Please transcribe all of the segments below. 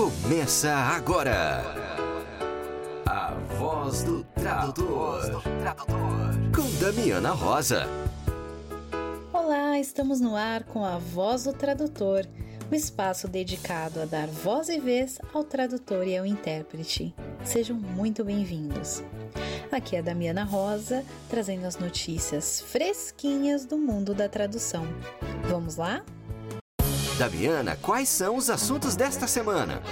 Começa agora. A voz do tradutor. Com Damiana Rosa. Olá, estamos no ar com a Voz do Tradutor, o um espaço dedicado a dar voz e vez ao tradutor e ao intérprete. Sejam muito bem-vindos. Aqui é a Damiana Rosa, trazendo as notícias fresquinhas do mundo da tradução. Vamos lá? Damiana, quais são os assuntos desta semana?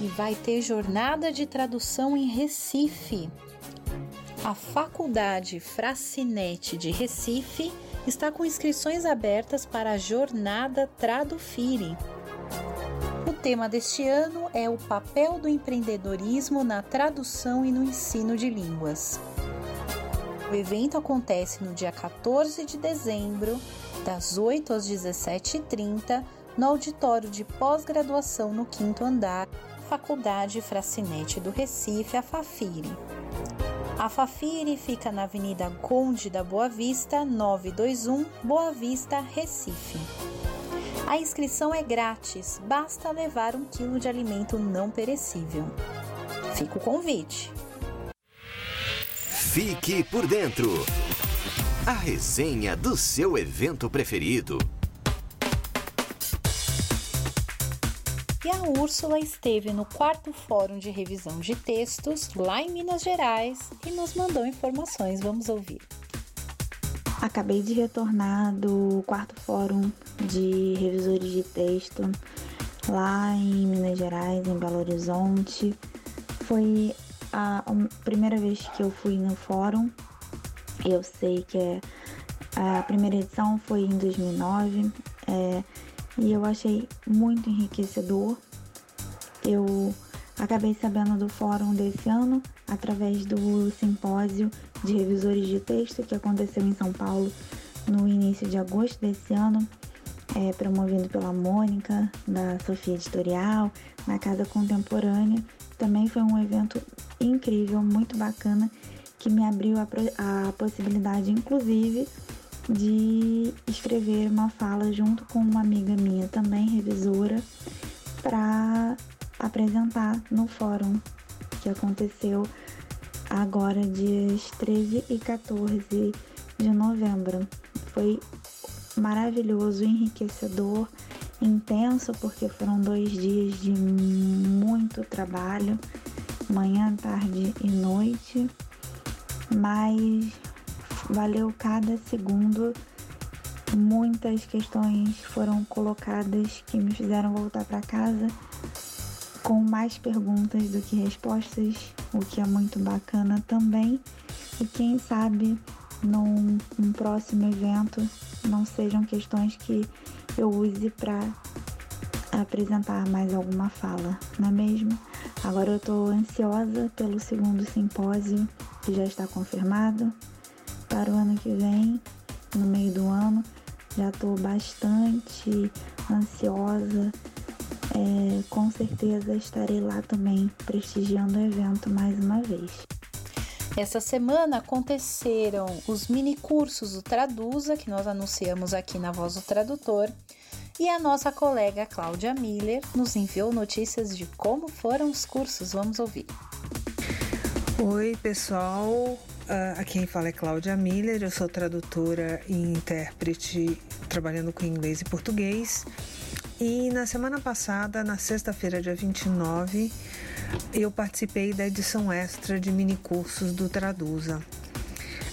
E vai ter jornada de tradução em Recife. A Faculdade Fracinete de Recife está com inscrições abertas para a Jornada Tradufire. O tema deste ano é o papel do empreendedorismo na tradução e no ensino de línguas. O evento acontece no dia 14 de dezembro, das 8 às 17h30, no auditório de pós-graduação no quinto andar, Faculdade Fracinete do Recife, a Fafire. A Fafire fica na Avenida Conde da Boa Vista, 921, Boa Vista, Recife. A inscrição é grátis, basta levar um quilo de alimento não perecível. Fica o convite. Fique por dentro. A resenha do seu evento preferido. E a Úrsula esteve no quarto fórum de revisão de textos lá em Minas Gerais e nos mandou informações. Vamos ouvir. Acabei de retornar do quarto fórum de revisores de texto lá em Minas Gerais, em Belo Horizonte. Foi a primeira vez que eu fui no fórum. Eu sei que é, a primeira edição foi em 2009 é, e eu achei muito enriquecedor. Eu acabei sabendo do fórum desse ano através do simpósio de revisores de texto que aconteceu em São Paulo no início de agosto desse ano, é, promovido pela Mônica, da Sofia Editorial, na Casa Contemporânea. Também foi um evento incrível, muito bacana, que me abriu a, a possibilidade, inclusive, de escrever uma fala junto com uma amiga minha, também revisora, para apresentar no fórum que aconteceu agora dias 13 e 14 de novembro. Foi maravilhoso, enriquecedor, intenso, porque foram dois dias de muito trabalho, manhã, tarde e noite, mas valeu cada segundo. Muitas questões foram colocadas que me fizeram voltar para casa com mais perguntas do que respostas, o que é muito bacana também. E quem sabe num, num próximo evento não sejam questões que eu use para apresentar mais alguma fala, não é mesmo? Agora eu estou ansiosa pelo segundo simpósio que já está confirmado para o ano que vem, no meio do ano. Já estou bastante ansiosa é, com certeza estarei lá também prestigiando o evento mais uma vez. Essa semana aconteceram os mini cursos do Traduza, que nós anunciamos aqui na Voz do Tradutor, e a nossa colega Cláudia Miller nos enviou notícias de como foram os cursos. Vamos ouvir. Oi, pessoal. Uh, quem fala é Cláudia Miller, eu sou tradutora e intérprete trabalhando com inglês e português. E na semana passada, na sexta-feira, dia 29, eu participei da edição extra de mini cursos do Traduza.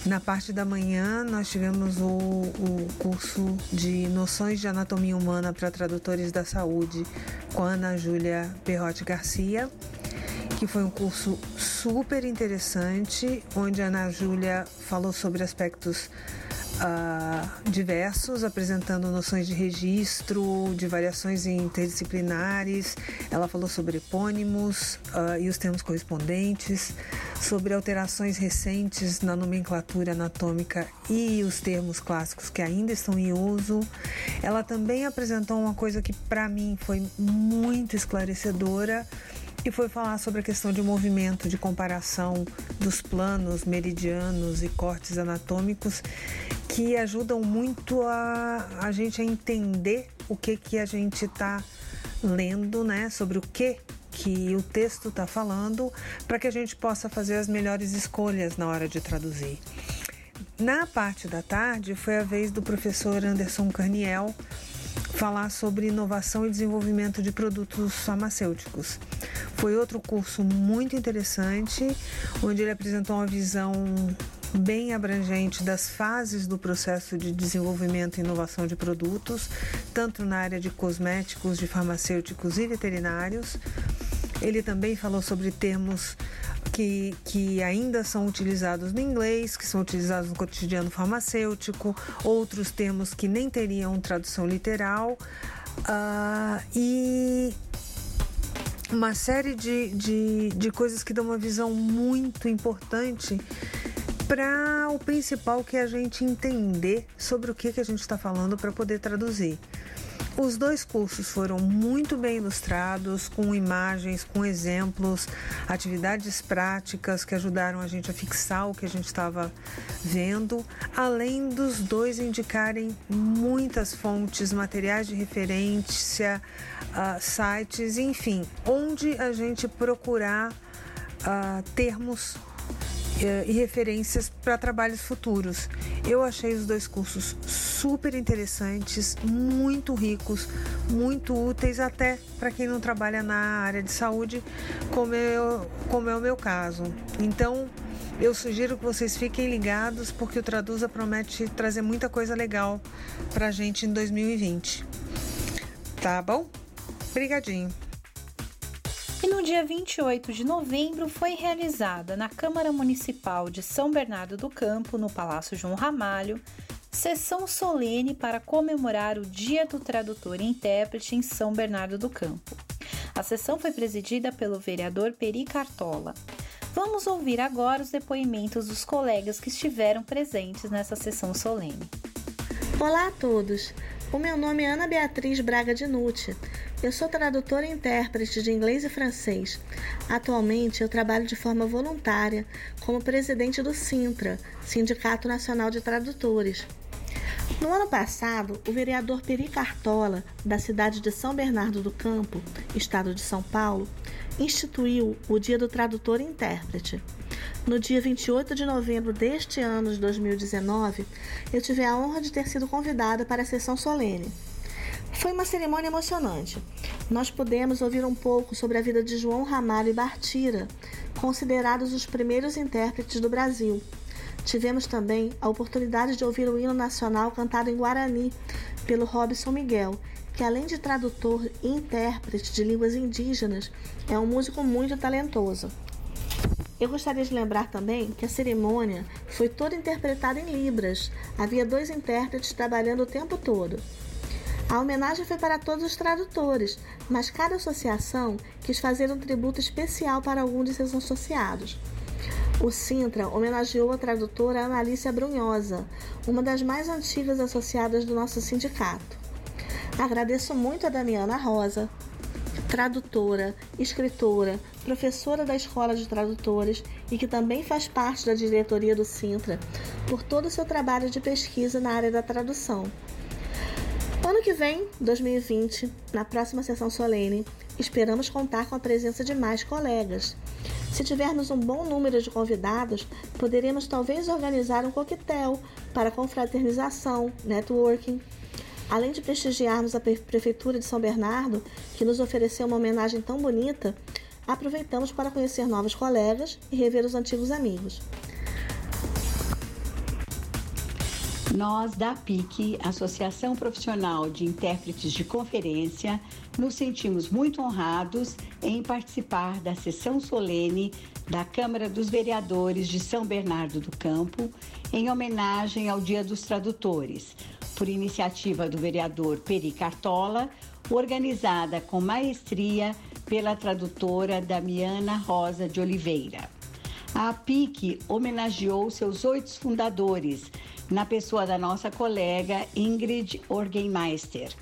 Na parte da manhã, nós tivemos o, o curso de Noções de Anatomia Humana para Tradutores da Saúde com a Ana Júlia Perrotti Garcia, que foi um curso super interessante, onde a Ana Júlia falou sobre aspectos uh, diversos, apresentando noções de registro, de variações interdisciplinares. Ela falou sobre epônimos uh, e os termos correspondentes, sobre alterações recentes na nomenclatura anatômica e os termos clássicos que ainda estão em uso. Ela também apresentou uma coisa que para mim foi muito esclarecedora e foi falar sobre a questão de movimento, de comparação dos planos meridianos e cortes anatômicos que ajudam muito a, a gente a entender o que, que a gente está lendo, né, sobre o que que o texto está falando, para que a gente possa fazer as melhores escolhas na hora de traduzir. Na parte da tarde foi a vez do professor Anderson Carniel falar sobre inovação e desenvolvimento de produtos farmacêuticos. Foi outro curso muito interessante, onde ele apresentou uma visão bem abrangente das fases do processo de desenvolvimento e inovação de produtos, tanto na área de cosméticos, de farmacêuticos e veterinários. Ele também falou sobre termos que, que ainda são utilizados no inglês, que são utilizados no cotidiano farmacêutico, outros termos que nem teriam tradução literal. Uh, e uma série de, de, de coisas que dão uma visão muito importante para o principal que é a gente entender sobre o que, que a gente está falando para poder traduzir. Os dois cursos foram muito bem ilustrados, com imagens, com exemplos, atividades práticas que ajudaram a gente a fixar o que a gente estava vendo, além dos dois indicarem muitas fontes, materiais de referência, uh, sites, enfim, onde a gente procurar uh, termos e referências para trabalhos futuros. Eu achei os dois cursos super interessantes, muito ricos, muito úteis até para quem não trabalha na área de saúde, como, eu, como é o meu caso. Então, eu sugiro que vocês fiquem ligados porque o Traduza promete trazer muita coisa legal para a gente em 2020. Tá bom? Obrigadinho. E no dia 28 de novembro foi realizada na Câmara Municipal de São Bernardo do Campo, no Palácio João Ramalho, sessão solene para comemorar o Dia do Tradutor e Intérprete em São Bernardo do Campo. A sessão foi presidida pelo vereador Peri Cartola. Vamos ouvir agora os depoimentos dos colegas que estiveram presentes nessa sessão solene. Olá a todos! O meu nome é Ana Beatriz Braga de Nucci. Eu sou tradutora e intérprete de inglês e francês. Atualmente, eu trabalho de forma voluntária como presidente do Sintra, Sindicato Nacional de Tradutores. No ano passado, o vereador Peri Cartola, da cidade de São Bernardo do Campo, estado de São Paulo, instituiu o Dia do Tradutor e Intérprete. No dia 28 de novembro deste ano de 2019, eu tive a honra de ter sido convidada para a sessão solene. Foi uma cerimônia emocionante. Nós pudemos ouvir um pouco sobre a vida de João Ramalho e Bartira, considerados os primeiros intérpretes do Brasil. Tivemos também a oportunidade de ouvir o hino nacional cantado em Guarani pelo Robson Miguel, que além de tradutor e intérprete de línguas indígenas, é um músico muito talentoso. Eu gostaria de lembrar também que a cerimônia foi toda interpretada em Libras. Havia dois intérpretes trabalhando o tempo todo. A homenagem foi para todos os tradutores, mas cada associação quis fazer um tributo especial para algum de seus associados. O Sintra homenageou a tradutora Analícia Brunhosa, uma das mais antigas associadas do nosso sindicato. Agradeço muito a Damiana Rosa, tradutora, escritora, professora da Escola de Tradutores e que também faz parte da diretoria do Sintra, por todo o seu trabalho de pesquisa na área da tradução. Ano que vem, 2020, na próxima sessão solene, esperamos contar com a presença de mais colegas. Se tivermos um bom número de convidados, poderemos talvez organizar um coquetel para confraternização, networking Além de prestigiarmos a Prefeitura de São Bernardo, que nos ofereceu uma homenagem tão bonita, aproveitamos para conhecer novos colegas e rever os antigos amigos. Nós, da PIC, Associação Profissional de Intérpretes de Conferência, nos sentimos muito honrados em participar da sessão solene da Câmara dos Vereadores de São Bernardo do Campo, em homenagem ao Dia dos Tradutores, por iniciativa do vereador Peri Cartola, organizada com maestria pela tradutora Damiana Rosa de Oliveira. A APIC homenageou seus oito fundadores, na pessoa da nossa colega Ingrid Orgenmeister.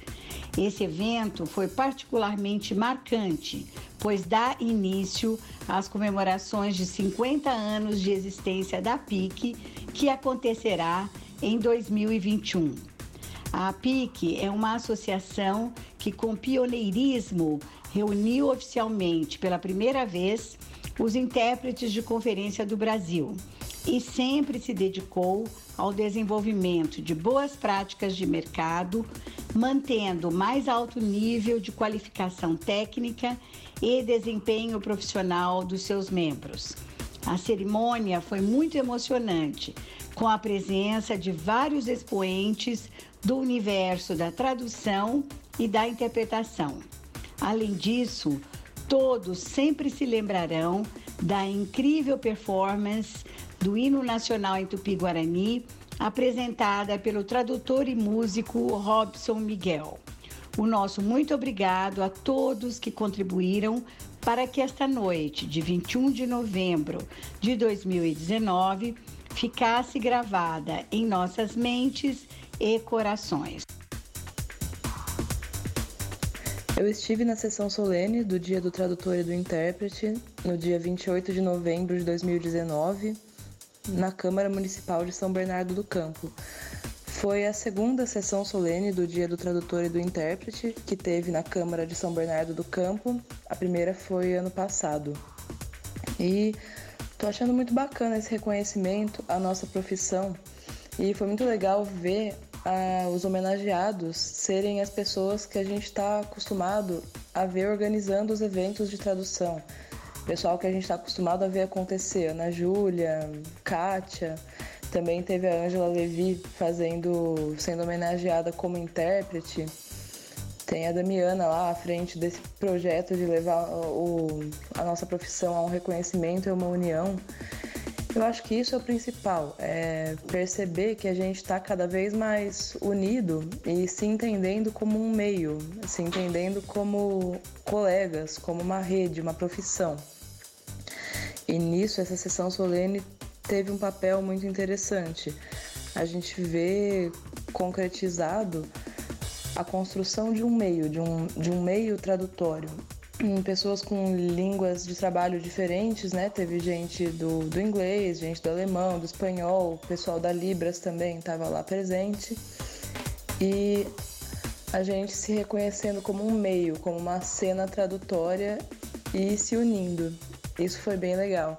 Esse evento foi particularmente marcante, pois dá início às comemorações de 50 anos de existência da PIC, que acontecerá em 2021. A PIC é uma associação que, com pioneirismo, reuniu oficialmente pela primeira vez os intérpretes de conferência do Brasil e sempre se dedicou ao desenvolvimento de boas práticas de mercado, mantendo mais alto nível de qualificação técnica e desempenho profissional dos seus membros. A cerimônia foi muito emocionante, com a presença de vários expoentes do universo da tradução e da interpretação. Além disso, todos sempre se lembrarão da incrível performance do hino nacional em Tupi-Guarani, apresentada pelo tradutor e músico Robson Miguel. O nosso muito obrigado a todos que contribuíram para que esta noite, de 21 de novembro de 2019, ficasse gravada em nossas mentes e corações. Eu estive na sessão solene do Dia do Tradutor e do Intérprete, no dia 28 de novembro de 2019, na Câmara Municipal de São Bernardo do Campo. Foi a segunda sessão solene do Dia do Tradutor e do Intérprete que teve na Câmara de São Bernardo do Campo. A primeira foi ano passado. E tô achando muito bacana esse reconhecimento à nossa profissão. E foi muito legal ver a, os homenageados serem as pessoas que a gente está acostumado a ver organizando os eventos de tradução. Pessoal que a gente está acostumado a ver acontecer, Ana Júlia, Kátia, também teve a Ângela Levi fazendo, sendo homenageada como intérprete. Tem a Damiana lá à frente desse projeto de levar o, a nossa profissão a um reconhecimento e uma união. Eu acho que isso é o principal, é perceber que a gente está cada vez mais unido e se entendendo como um meio, se entendendo como colegas, como uma rede, uma profissão. E nisso, essa sessão solene teve um papel muito interessante. A gente vê concretizado a construção de um meio, de um, de um meio tradutório, pessoas com línguas de trabalho diferentes, né? Teve gente do, do inglês, gente do alemão, do espanhol, o pessoal da Libras também estava lá presente. E a gente se reconhecendo como um meio, como uma cena tradutória e se unindo. Isso foi bem legal.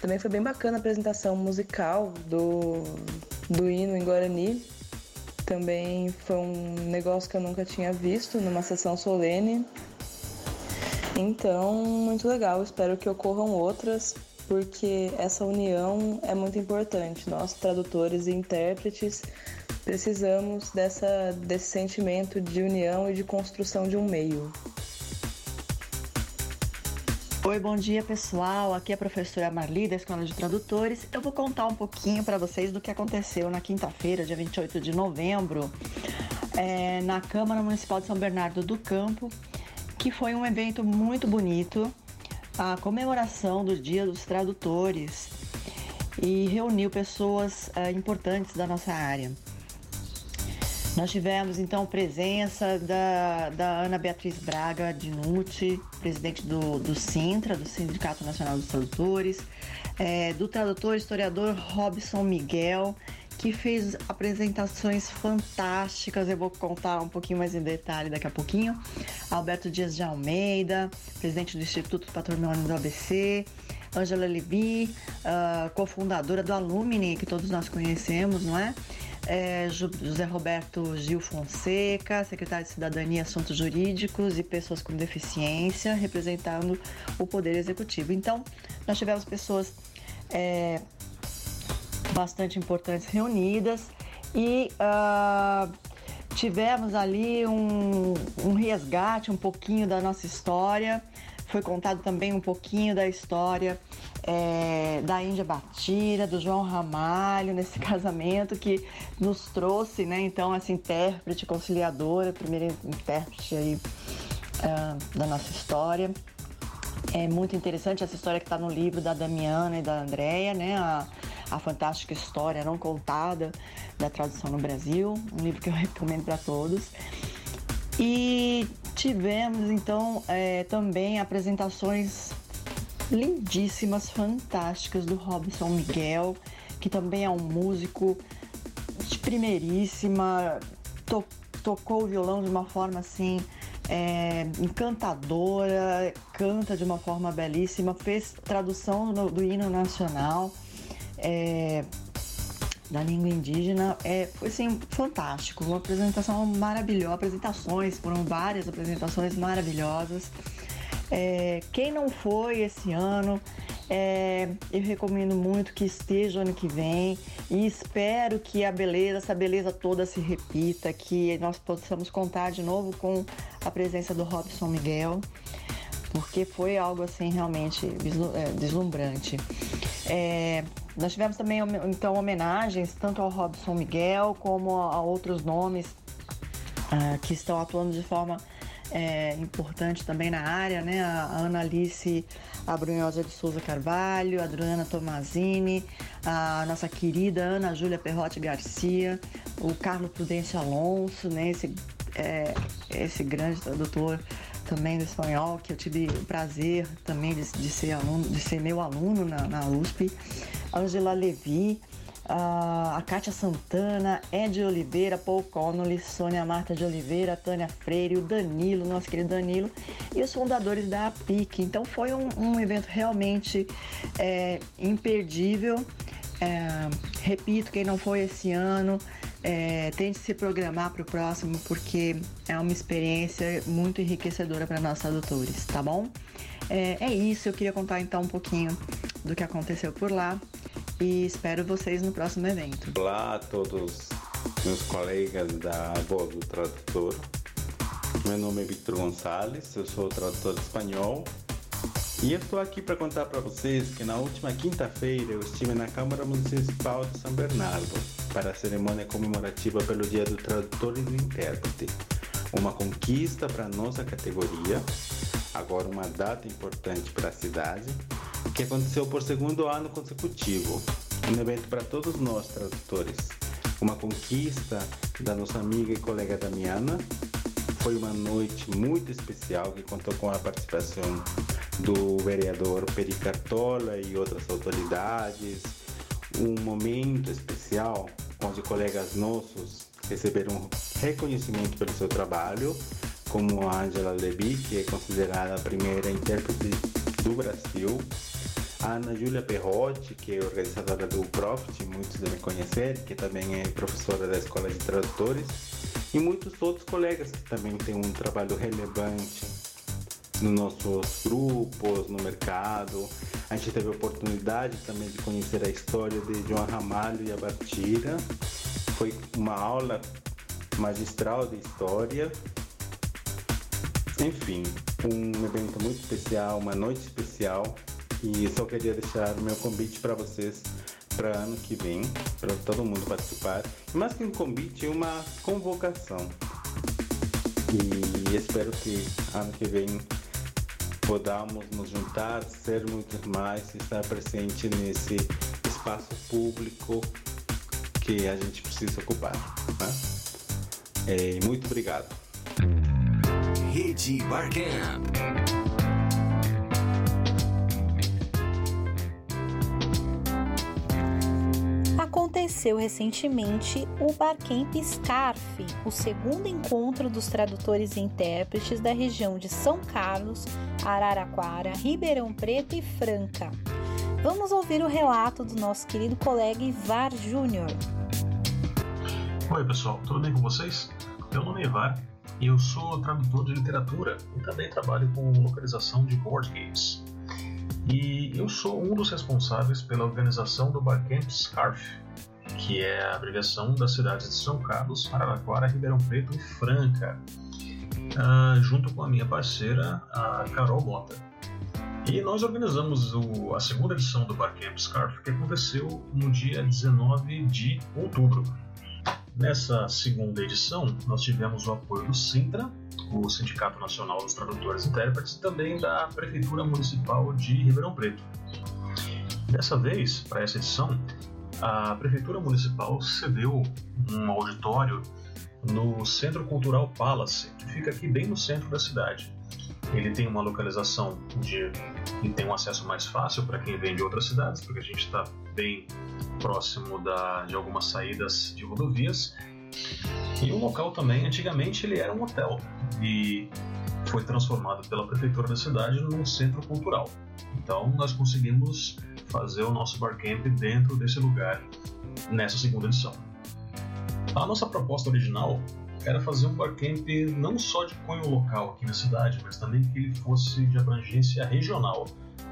Também foi bem bacana a apresentação musical do, do hino em Guarani. Também foi um negócio que eu nunca tinha visto numa sessão solene. Então, muito legal. Espero que ocorram outras, porque essa união é muito importante. Nós, tradutores e intérpretes, precisamos dessa, desse sentimento de união e de construção de um meio. Oi, bom dia pessoal. Aqui é a professora Marli da Escola de Tradutores. Eu vou contar um pouquinho para vocês do que aconteceu na quinta-feira, dia 28 de novembro, é, na Câmara Municipal de São Bernardo do Campo, que foi um evento muito bonito, a comemoração do Dia dos Tradutores e reuniu pessoas uh, importantes da nossa área. Nós tivemos então presença da, da Ana Beatriz Braga Dinucci, presidente do, do Sintra, do Sindicato Nacional dos Tradutores, é, do tradutor historiador Robson Miguel, que fez apresentações fantásticas. Eu vou contar um pouquinho mais em detalhe daqui a pouquinho. Alberto Dias de Almeida, presidente do Instituto Patrimônio do ABC. Angela Levi, uh, cofundadora do Alumni, que todos nós conhecemos, não é? é? José Roberto Gil Fonseca, secretário de Cidadania Assuntos Jurídicos e pessoas com deficiência, representando o Poder Executivo. Então, nós tivemos pessoas é, bastante importantes reunidas e uh, tivemos ali um, um resgate um pouquinho da nossa história. Foi contado também um pouquinho da história é, da Índia Batira, do João Ramalho, nesse casamento que nos trouxe, né, então, essa intérprete conciliadora, primeira intérprete aí uh, da nossa história. É muito interessante essa história que está no livro da Damiana e da Andrea, né, a, a Fantástica História Não Contada da Tradução no Brasil, um livro que eu recomendo para todos. E tivemos então é, também apresentações lindíssimas, fantásticas do Robson Miguel, que também é um músico de primeiríssima, to tocou o violão de uma forma assim é, encantadora, canta de uma forma belíssima, fez tradução do, do hino nacional. É, da língua indígena é foi assim fantástico uma apresentação maravilhosa apresentações foram várias apresentações maravilhosas é, quem não foi esse ano é, eu recomendo muito que esteja ano que vem e espero que a beleza, essa beleza toda se repita, que nós possamos contar de novo com a presença do Robson Miguel, porque foi algo assim realmente é, deslumbrante. É, nós tivemos também então homenagens tanto ao Robson Miguel como a outros nomes uh, que estão atuando de forma é, importante também na área, né? A Ana Alice Abrunhosa de Souza Carvalho, a Adriana Tomazini, a nossa querida Ana Júlia Perrotti Garcia, o Carlos Prudêncio Alonso, né? Esse, é, esse grande tradutor também do espanhol, que eu tive o prazer também de, de ser aluno, de ser meu aluno na, na USP, Angela Levi, a Kátia Santana, Ed Oliveira, Paul Connolly, Sônia Marta de Oliveira, Tânia Freire, o Danilo, nosso querido Danilo, e os fundadores da APIC. Então foi um, um evento realmente é, imperdível. É, repito, quem não foi esse ano, é, tente se programar para o próximo, porque é uma experiência muito enriquecedora para nós tradutores, tá bom? É, é isso, eu queria contar então um pouquinho do que aconteceu por lá e espero vocês no próximo evento. Olá a todos meus colegas da Voz do Tradutor. Meu nome é Victor Gonçalves, eu sou tradutor espanhol e eu estou aqui para contar para vocês que na última quinta-feira eu estive na Câmara Municipal de São Bernardo para a cerimônia comemorativa pelo Dia do Tradutor e do Intérprete. Uma conquista para nossa categoria, agora uma data importante para a cidade que aconteceu por segundo ano consecutivo. Um evento para todos nós tradutores. Uma conquista da nossa amiga e colega Damiana. Foi uma noite muito especial que contou com a participação do vereador Peri Cartola e outras autoridades. Um momento especial onde colegas nossos receberam reconhecimento pelo seu trabalho, como a Angela Levy, que é considerada a primeira intérprete do Brasil a Ana Júlia Perrotti, que é organizadora do Profit, muitos devem conhecer, que também é professora da Escola de Tradutores, e muitos outros colegas que também têm um trabalho relevante nos nossos grupos, no mercado. A gente teve a oportunidade também de conhecer a história de João Ramalho e a Bartira. Foi uma aula magistral de história. Enfim, um evento muito especial, uma noite especial e só queria deixar o meu convite para vocês para ano que vem, para todo mundo participar. Mais que um convite, uma convocação. E espero que ano que vem podamos nos juntar, ser muito mais, estar presente nesse espaço público que a gente precisa ocupar. Né? É, muito obrigado. Rede Barcamp. Aconteceu recentemente o Barcamp Scarf, o segundo encontro dos tradutores e intérpretes da região de São Carlos, Araraquara, Ribeirão Preto e Franca. Vamos ouvir o relato do nosso querido colega Ivar Júnior. Oi pessoal, tudo bem com vocês? Meu nome é Ivar e eu sou tradutor de literatura e também trabalho com localização de board games. E eu sou um dos responsáveis pela organização do Barcamp Scarf, que é a abreviação das cidades de São Carlos, Araraquara, Ribeirão Preto e Franca, uh, junto com a minha parceira, a Carol Mota. E nós organizamos o, a segunda edição do Barcamp Scarf, que aconteceu no dia 19 de outubro. Nessa segunda edição, nós tivemos o apoio do Sintra, o Sindicato Nacional dos Tradutores e Intérpretes, e também da Prefeitura Municipal de Ribeirão Preto. Dessa vez, para essa edição, a Prefeitura Municipal cedeu um auditório no Centro Cultural Palace, que fica aqui bem no centro da cidade. Ele tem uma localização de e tem um acesso mais fácil para quem vem de outras cidades, porque a gente está bem próximo da, de algumas saídas de rodovias E o local também, antigamente, ele era um hotel e foi transformado pela prefeitura da cidade num centro cultural. Então nós conseguimos fazer o nosso barcamp dentro desse lugar nessa segunda edição. A nossa proposta original era fazer um barcamp não só de cunho local aqui na cidade, mas também que ele fosse de abrangência regional.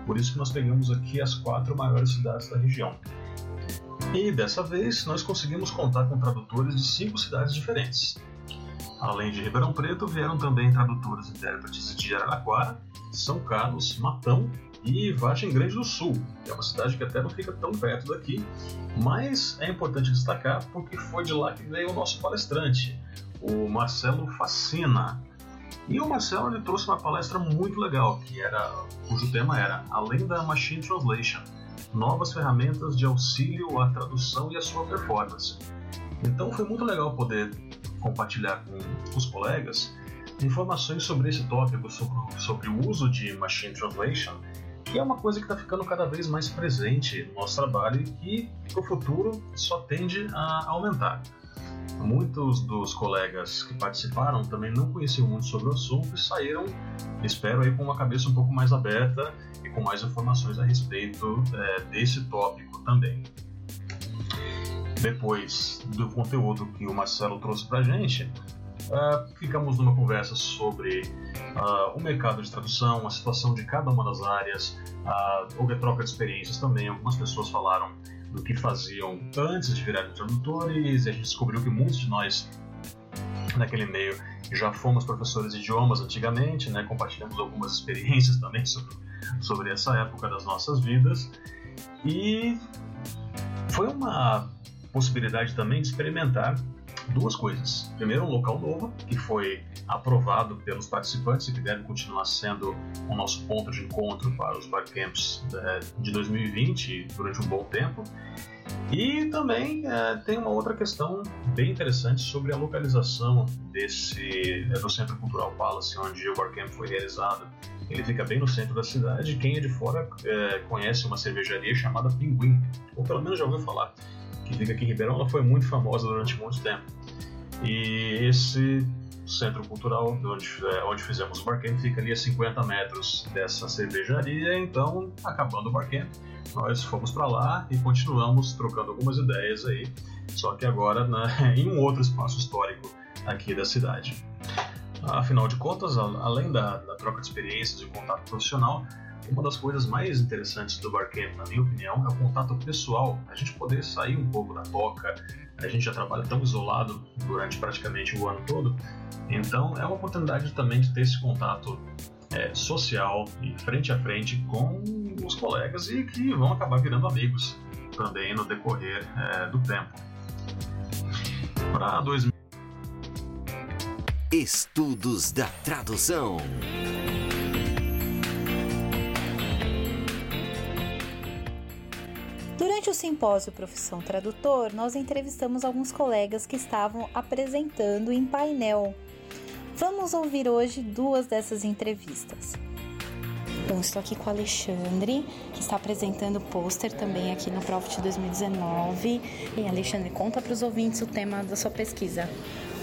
Por isso que nós pegamos aqui as quatro maiores cidades da região. E dessa vez nós conseguimos contar com tradutores de cinco cidades diferentes. Além de Ribeirão Preto, vieram também tradutores e intérpretes de Araraquara, São Carlos, Matão e Vargem Grande do Sul, que é uma cidade que até não fica tão perto daqui, mas é importante destacar porque foi de lá que veio o nosso palestrante, o Marcelo Facina. E o Marcelo ele trouxe uma palestra muito legal, que era, cujo tema era Além da Machine Translation, novas ferramentas de auxílio à tradução e à sua performance. Então foi muito legal poder compartilhar com os colegas informações sobre esse tópico, sobre, sobre o uso de Machine Translation, que é uma coisa que está ficando cada vez mais presente no nosso trabalho e que no futuro só tende a aumentar. Muitos dos colegas que participaram também não conheciam muito sobre o assunto e saíram, espero, aí, com uma cabeça um pouco mais aberta e com mais informações a respeito é, desse tópico também. Depois do conteúdo que o Marcelo trouxe para a gente, uh, ficamos numa conversa sobre uh, o mercado de tradução, a situação de cada uma das áreas, uh, houve troca de experiências também. Algumas pessoas falaram do que faziam antes de virarem tradutores, e a gente descobriu que muitos de nós naquele meio já fomos professores de idiomas antigamente, né? compartilhamos algumas experiências também sobre, sobre essa época das nossas vidas. E foi uma possibilidade também de experimentar duas coisas. Primeiro, um local novo, que foi aprovado pelos participantes e que deve continuar sendo o nosso ponto de encontro para os barcamps é, de 2020 durante um bom tempo. E também é, tem uma outra questão bem interessante sobre a localização desse é, do Centro Cultural Palace, onde o barcamp foi realizado. Ele fica bem no centro da cidade. Quem é de fora é, conhece uma cervejaria chamada Pinguim, ou pelo menos já ouviu falar, que fica aqui em Ribeirão. Ela foi muito famosa durante muito tempo. E esse centro cultural onde, é, onde fizemos o barcamp fica ali a 50 metros dessa cervejaria. Então, acabando o barcamp, nós fomos para lá e continuamos trocando algumas ideias aí, só que agora né, em um outro espaço histórico aqui da cidade. Afinal de contas, além da, da troca de experiências e contato profissional, uma das coisas mais interessantes do Barcamp, na minha opinião, é o contato pessoal, a gente poder sair um pouco da toca, a gente já trabalha tão isolado durante praticamente o ano todo, então é uma oportunidade também de ter esse contato é, social e frente a frente com os colegas e que vão acabar virando amigos também no decorrer é, do tempo. Para 2000 Estudos da Tradução. Durante o simpósio Profissão Tradutor, nós entrevistamos alguns colegas que estavam apresentando em painel. Vamos ouvir hoje duas dessas entrevistas. Bom, estou aqui com o Alexandre, que está apresentando o pôster também aqui no Profit 2019. E Alexandre, conta para os ouvintes o tema da sua pesquisa.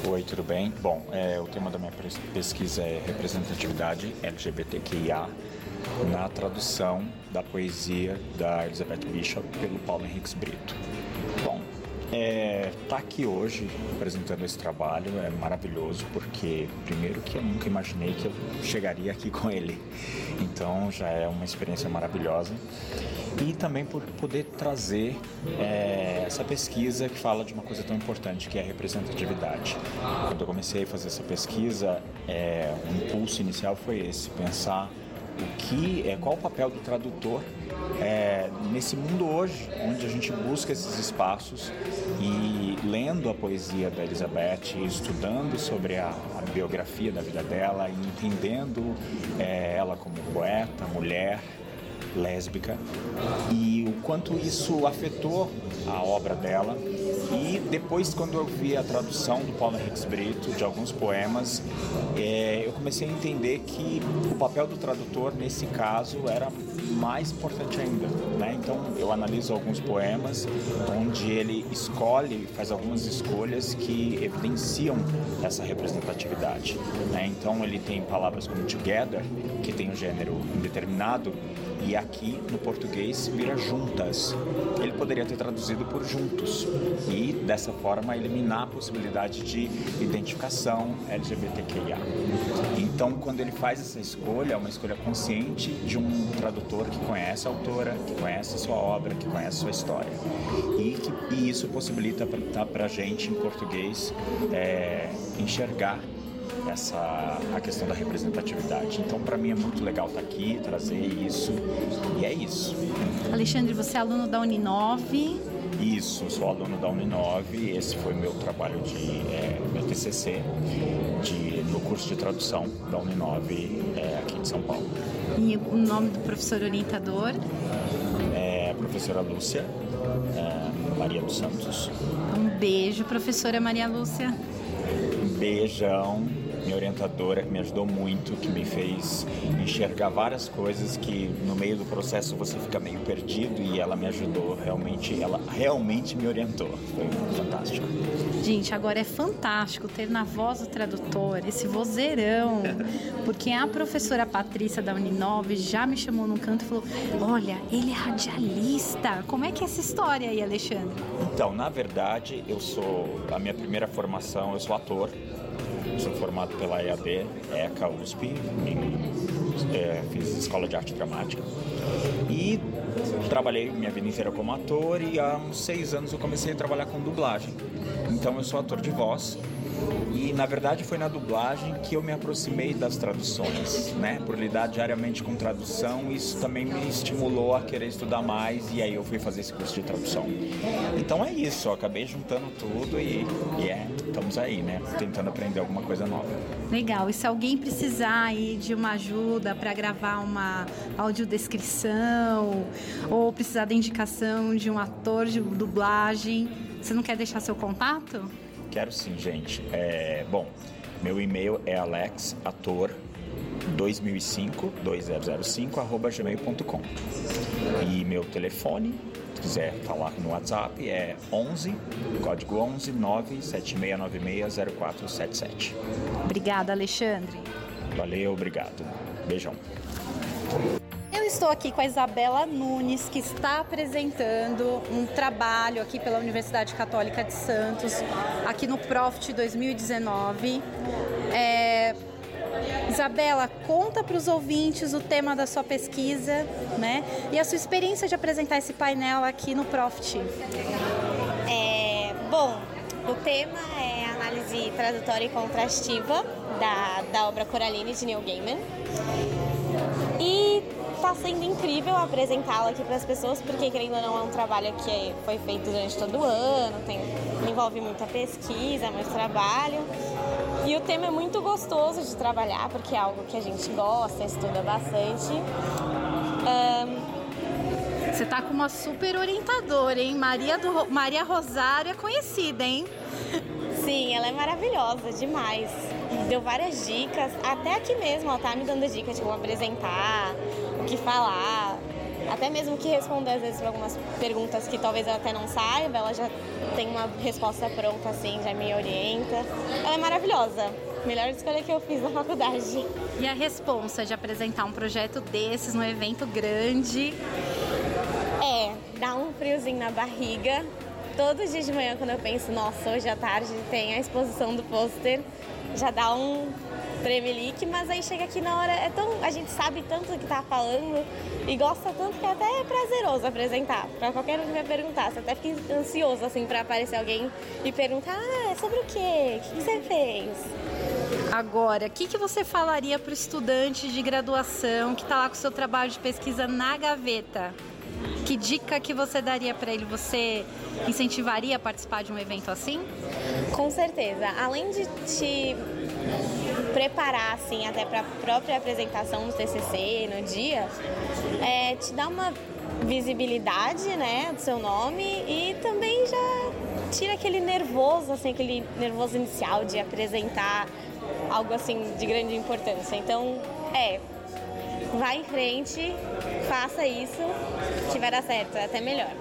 Oi, tudo bem? Bom, é, o tema da minha pesquisa é representatividade LGBTQIA na tradução da poesia da Elizabeth Bishop pelo Paulo Henriques Brito. Bom, é, tá aqui hoje apresentando esse trabalho é maravilhoso porque primeiro que eu nunca imaginei que eu chegaria aqui com ele então já é uma experiência maravilhosa e também por poder trazer é, essa pesquisa que fala de uma coisa tão importante que é a representatividade. Quando eu comecei a fazer essa pesquisa é, o impulso inicial foi esse pensar o que é qual o papel do tradutor é, nesse mundo hoje onde a gente busca esses espaços e lendo a poesia da Elizabeth estudando sobre a, a biografia da vida dela e entendendo é, ela como poeta mulher lésbica e o quanto isso afetou a obra dela. E depois, quando eu vi a tradução do Paulo Henrique Brito de alguns poemas, é, eu comecei a entender que o papel do tradutor nesse caso era mais importante ainda. Né? Então, eu analiso alguns poemas onde ele escolhe, faz algumas escolhas que evidenciam essa representatividade. Né? Então, ele tem palavras como together, que tem um gênero indeterminado, e aqui no português vira juntas. Ele poderia ter traduzido por juntos e dessa forma eliminar a possibilidade de identificação LGBTQIA. Então, quando ele faz essa escolha, é uma escolha consciente de um tradutor que conhece a autora, que conhece a sua obra, que conhece a sua história. E, que, e isso possibilita para a gente em português é, enxergar essa a questão da representatividade. Então, para mim é muito legal estar tá aqui, trazer isso. E é isso. Alexandre, você é aluno da Uninove. Isso, sou aluno da Uninove. Esse foi meu trabalho de é, meu TCC de, no curso de tradução da Uninove é, aqui em São Paulo. E o nome do professor orientador? É a professora Lúcia é, Maria dos Santos. Um beijo, professora Maria Lúcia. Beijão minha orientadora que me ajudou muito, que me fez enxergar várias coisas que no meio do processo você fica meio perdido e ela me ajudou, realmente, ela realmente me orientou. Foi fantástico. Gente, agora é fantástico ter na voz do tradutor esse vozeirão, porque a professora Patrícia da Uninove já me chamou num canto e falou: "Olha, ele é radialista. Como é que é essa história aí, Alexandre?" Então, na verdade, eu sou a minha primeira formação, eu sou ator sou formado pela EAD, ECA USP, em, é, fiz escola de arte dramática e trabalhei minha vida inteira como ator e há uns seis anos eu comecei a trabalhar com dublagem. Então eu sou ator de voz e na verdade foi na dublagem que eu me aproximei das traduções, né? Por lidar diariamente com tradução, isso também me estimulou a querer estudar mais e aí eu fui fazer esse curso de tradução. Então é isso, eu acabei juntando tudo e, e é, estamos aí, né? Tentando aprender alguma coisa nova. Legal. E se alguém precisar aí de uma ajuda para gravar uma audiodescrição ou precisar da indicação de um ator de dublagem, você não quer deixar seu contato? Quero sim, gente. É, bom, meu e-mail é alexator 2005 2005 arroba gmail.com e meu telefone se quiser falar no WhatsApp é 11 código 11 97696 0477 Obrigada Alexandre. Valeu, obrigado. Beijão estou aqui com a Isabela Nunes, que está apresentando um trabalho aqui pela Universidade Católica de Santos, aqui no Profit 2019. É... Isabela, conta para os ouvintes o tema da sua pesquisa, né? E a sua experiência de apresentar esse painel aqui no Profit. É, bom, o tema é análise tradutória e contrastiva da, da obra Coraline de Neil Gaiman. E está sendo incrível apresentá-la aqui para as pessoas, porque querendo ou não é um trabalho que foi feito durante todo o ano, tem, envolve muita pesquisa, muito trabalho. E o tema é muito gostoso de trabalhar, porque é algo que a gente gosta, estuda bastante. Um, você tá com uma super orientadora, hein? Maria, do, Maria Rosário é conhecida, hein? Sim, ela é maravilhosa demais. Deu várias dicas, até aqui mesmo ela tá me dando dicas de como apresentar, que falar, até mesmo que responder às vezes algumas perguntas que talvez eu até não saiba, ela já tem uma resposta pronta assim, já me orienta. Ela é maravilhosa. Melhor escolha que eu fiz na faculdade. E a responsa de apresentar um projeto desses num evento grande? É, dá um friozinho na barriga. Todos os dias de manhã, quando eu penso, nossa, hoje à tarde tem a exposição do pôster, já dá um tremelique, mas aí chega aqui na hora, é tão, a gente sabe tanto do que tá falando e gosta tanto que até é prazeroso apresentar. Para qualquer um que vai perguntar, você até fica ansioso assim para aparecer alguém e perguntar: "Ah, é sobre o quê? O que você fez?" Agora, o que, que você falaria para o estudante de graduação que está lá com o seu trabalho de pesquisa na gaveta? Que dica que você daria para ele? Você incentivaria a participar de um evento assim? Com certeza. Além de te preparar assim até para a própria apresentação do TCC no dia, é, te dá uma visibilidade, né, do seu nome e também já tira aquele nervoso, assim, aquele nervoso inicial de apresentar algo assim de grande importância. Então, é, vai em frente, faça isso, que vai dar certo, é até melhor.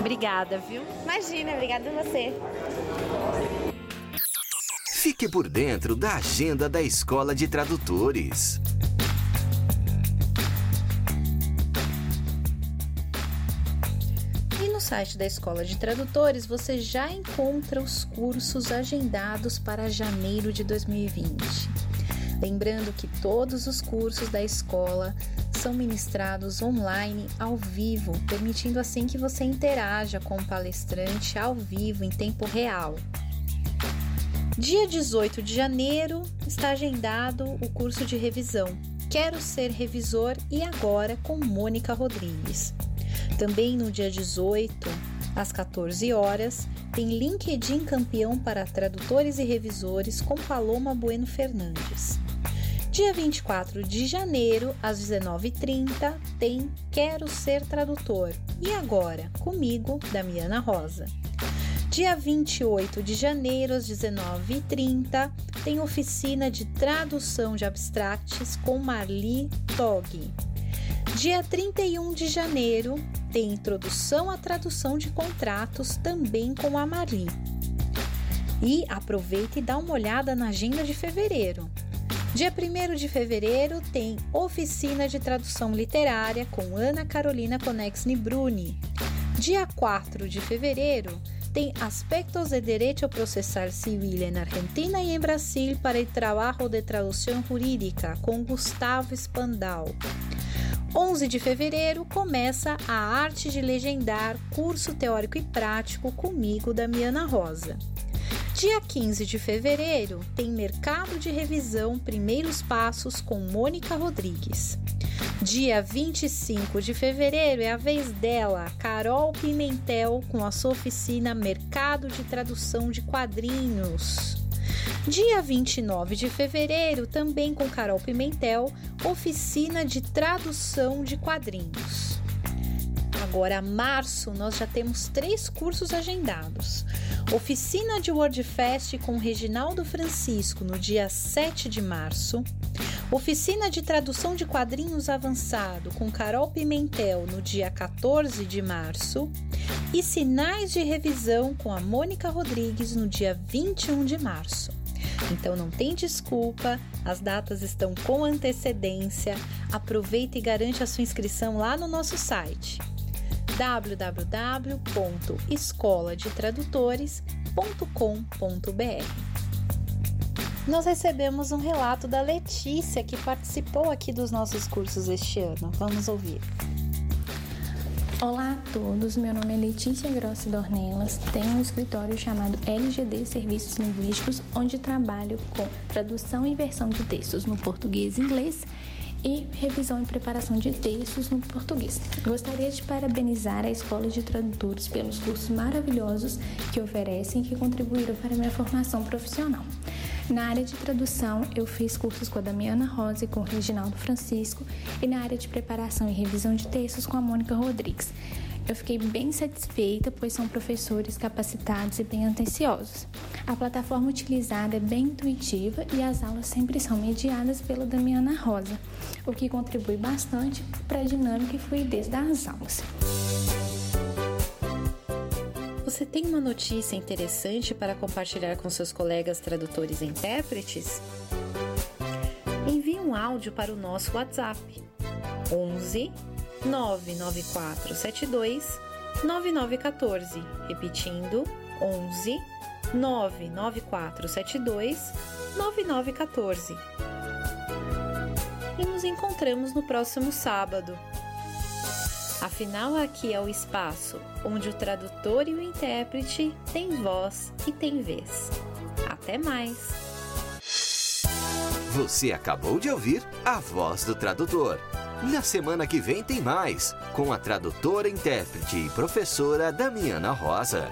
Obrigada, viu? Imagina, obrigada a você. Fique por dentro da agenda da Escola de Tradutores. E no site da Escola de Tradutores você já encontra os cursos agendados para janeiro de 2020. Lembrando que todos os cursos da escola são ministrados online ao vivo, permitindo assim que você interaja com o palestrante ao vivo em tempo real. Dia 18 de janeiro está agendado o curso de revisão Quero Ser Revisor e Agora com Mônica Rodrigues. Também no dia 18, às 14 horas, tem LinkedIn Campeão para Tradutores e Revisores com Paloma Bueno Fernandes. Dia 24 de janeiro, às 19h30, tem Quero Ser Tradutor. E agora, comigo, Damiana Rosa. Dia 28 de janeiro, às 19h30, tem oficina de tradução de abstracts com Marli Tog. Dia 31 de janeiro, tem introdução à tradução de contratos também com a Marli. E aproveita e dá uma olhada na agenda de fevereiro. Dia 1 de fevereiro tem oficina de tradução literária com Ana Carolina Conexni Bruni. Dia 4 de fevereiro tem Aspectos de Derecho Processal Civil em Argentina e em Brasil para o Trabalho de Tradução Jurídica, com Gustavo Spandau. 11 de fevereiro começa a Arte de Legendar, curso teórico e prático comigo, Damiana Rosa. Dia 15 de fevereiro tem Mercado de Revisão Primeiros Passos com Mônica Rodrigues. Dia 25 de fevereiro é a vez dela, Carol Pimentel, com a sua oficina Mercado de Tradução de Quadrinhos. Dia 29 de fevereiro, também com Carol Pimentel, oficina de tradução de quadrinhos. Agora, março, nós já temos três cursos agendados. Oficina de WordFest com Reginaldo Francisco no dia 7 de março. Oficina de tradução de quadrinhos avançado com Carol Pimentel no dia 14 de março e sinais de revisão com a Mônica Rodrigues no dia 21 de março. Então não tem desculpa, as datas estão com antecedência. Aproveita e garante a sua inscrição lá no nosso site www.escoladetradutores.com.br nós recebemos um relato da Letícia, que participou aqui dos nossos cursos este ano. Vamos ouvir. Olá a todos, meu nome é Letícia Grossi Dornelas, tenho um escritório chamado LGD Serviços Linguísticos, onde trabalho com tradução e versão de textos no português e inglês e revisão e preparação de textos no português. Gostaria de parabenizar a Escola de Tradutores pelos cursos maravilhosos que oferecem e que contribuíram para a minha formação profissional. Na área de tradução, eu fiz cursos com a Damiana Rosa e com o Reginaldo Francisco, e na área de preparação e revisão de textos com a Mônica Rodrigues. Eu fiquei bem satisfeita, pois são professores capacitados e bem atenciosos. A plataforma utilizada é bem intuitiva e as aulas sempre são mediadas pela Damiana Rosa, o que contribui bastante para a dinâmica e fluidez das aulas. Você tem uma notícia interessante para compartilhar com seus colegas tradutores e intérpretes? Envie um áudio para o nosso WhatsApp 11 99472 9914, repetindo 11 99472 9914. E nos encontramos no próximo sábado. Afinal, aqui é o espaço onde o tradutor e o intérprete têm voz e têm vez. Até mais! Você acabou de ouvir a voz do tradutor. Na semana que vem tem mais, com a tradutora, intérprete e professora Damiana Rosa.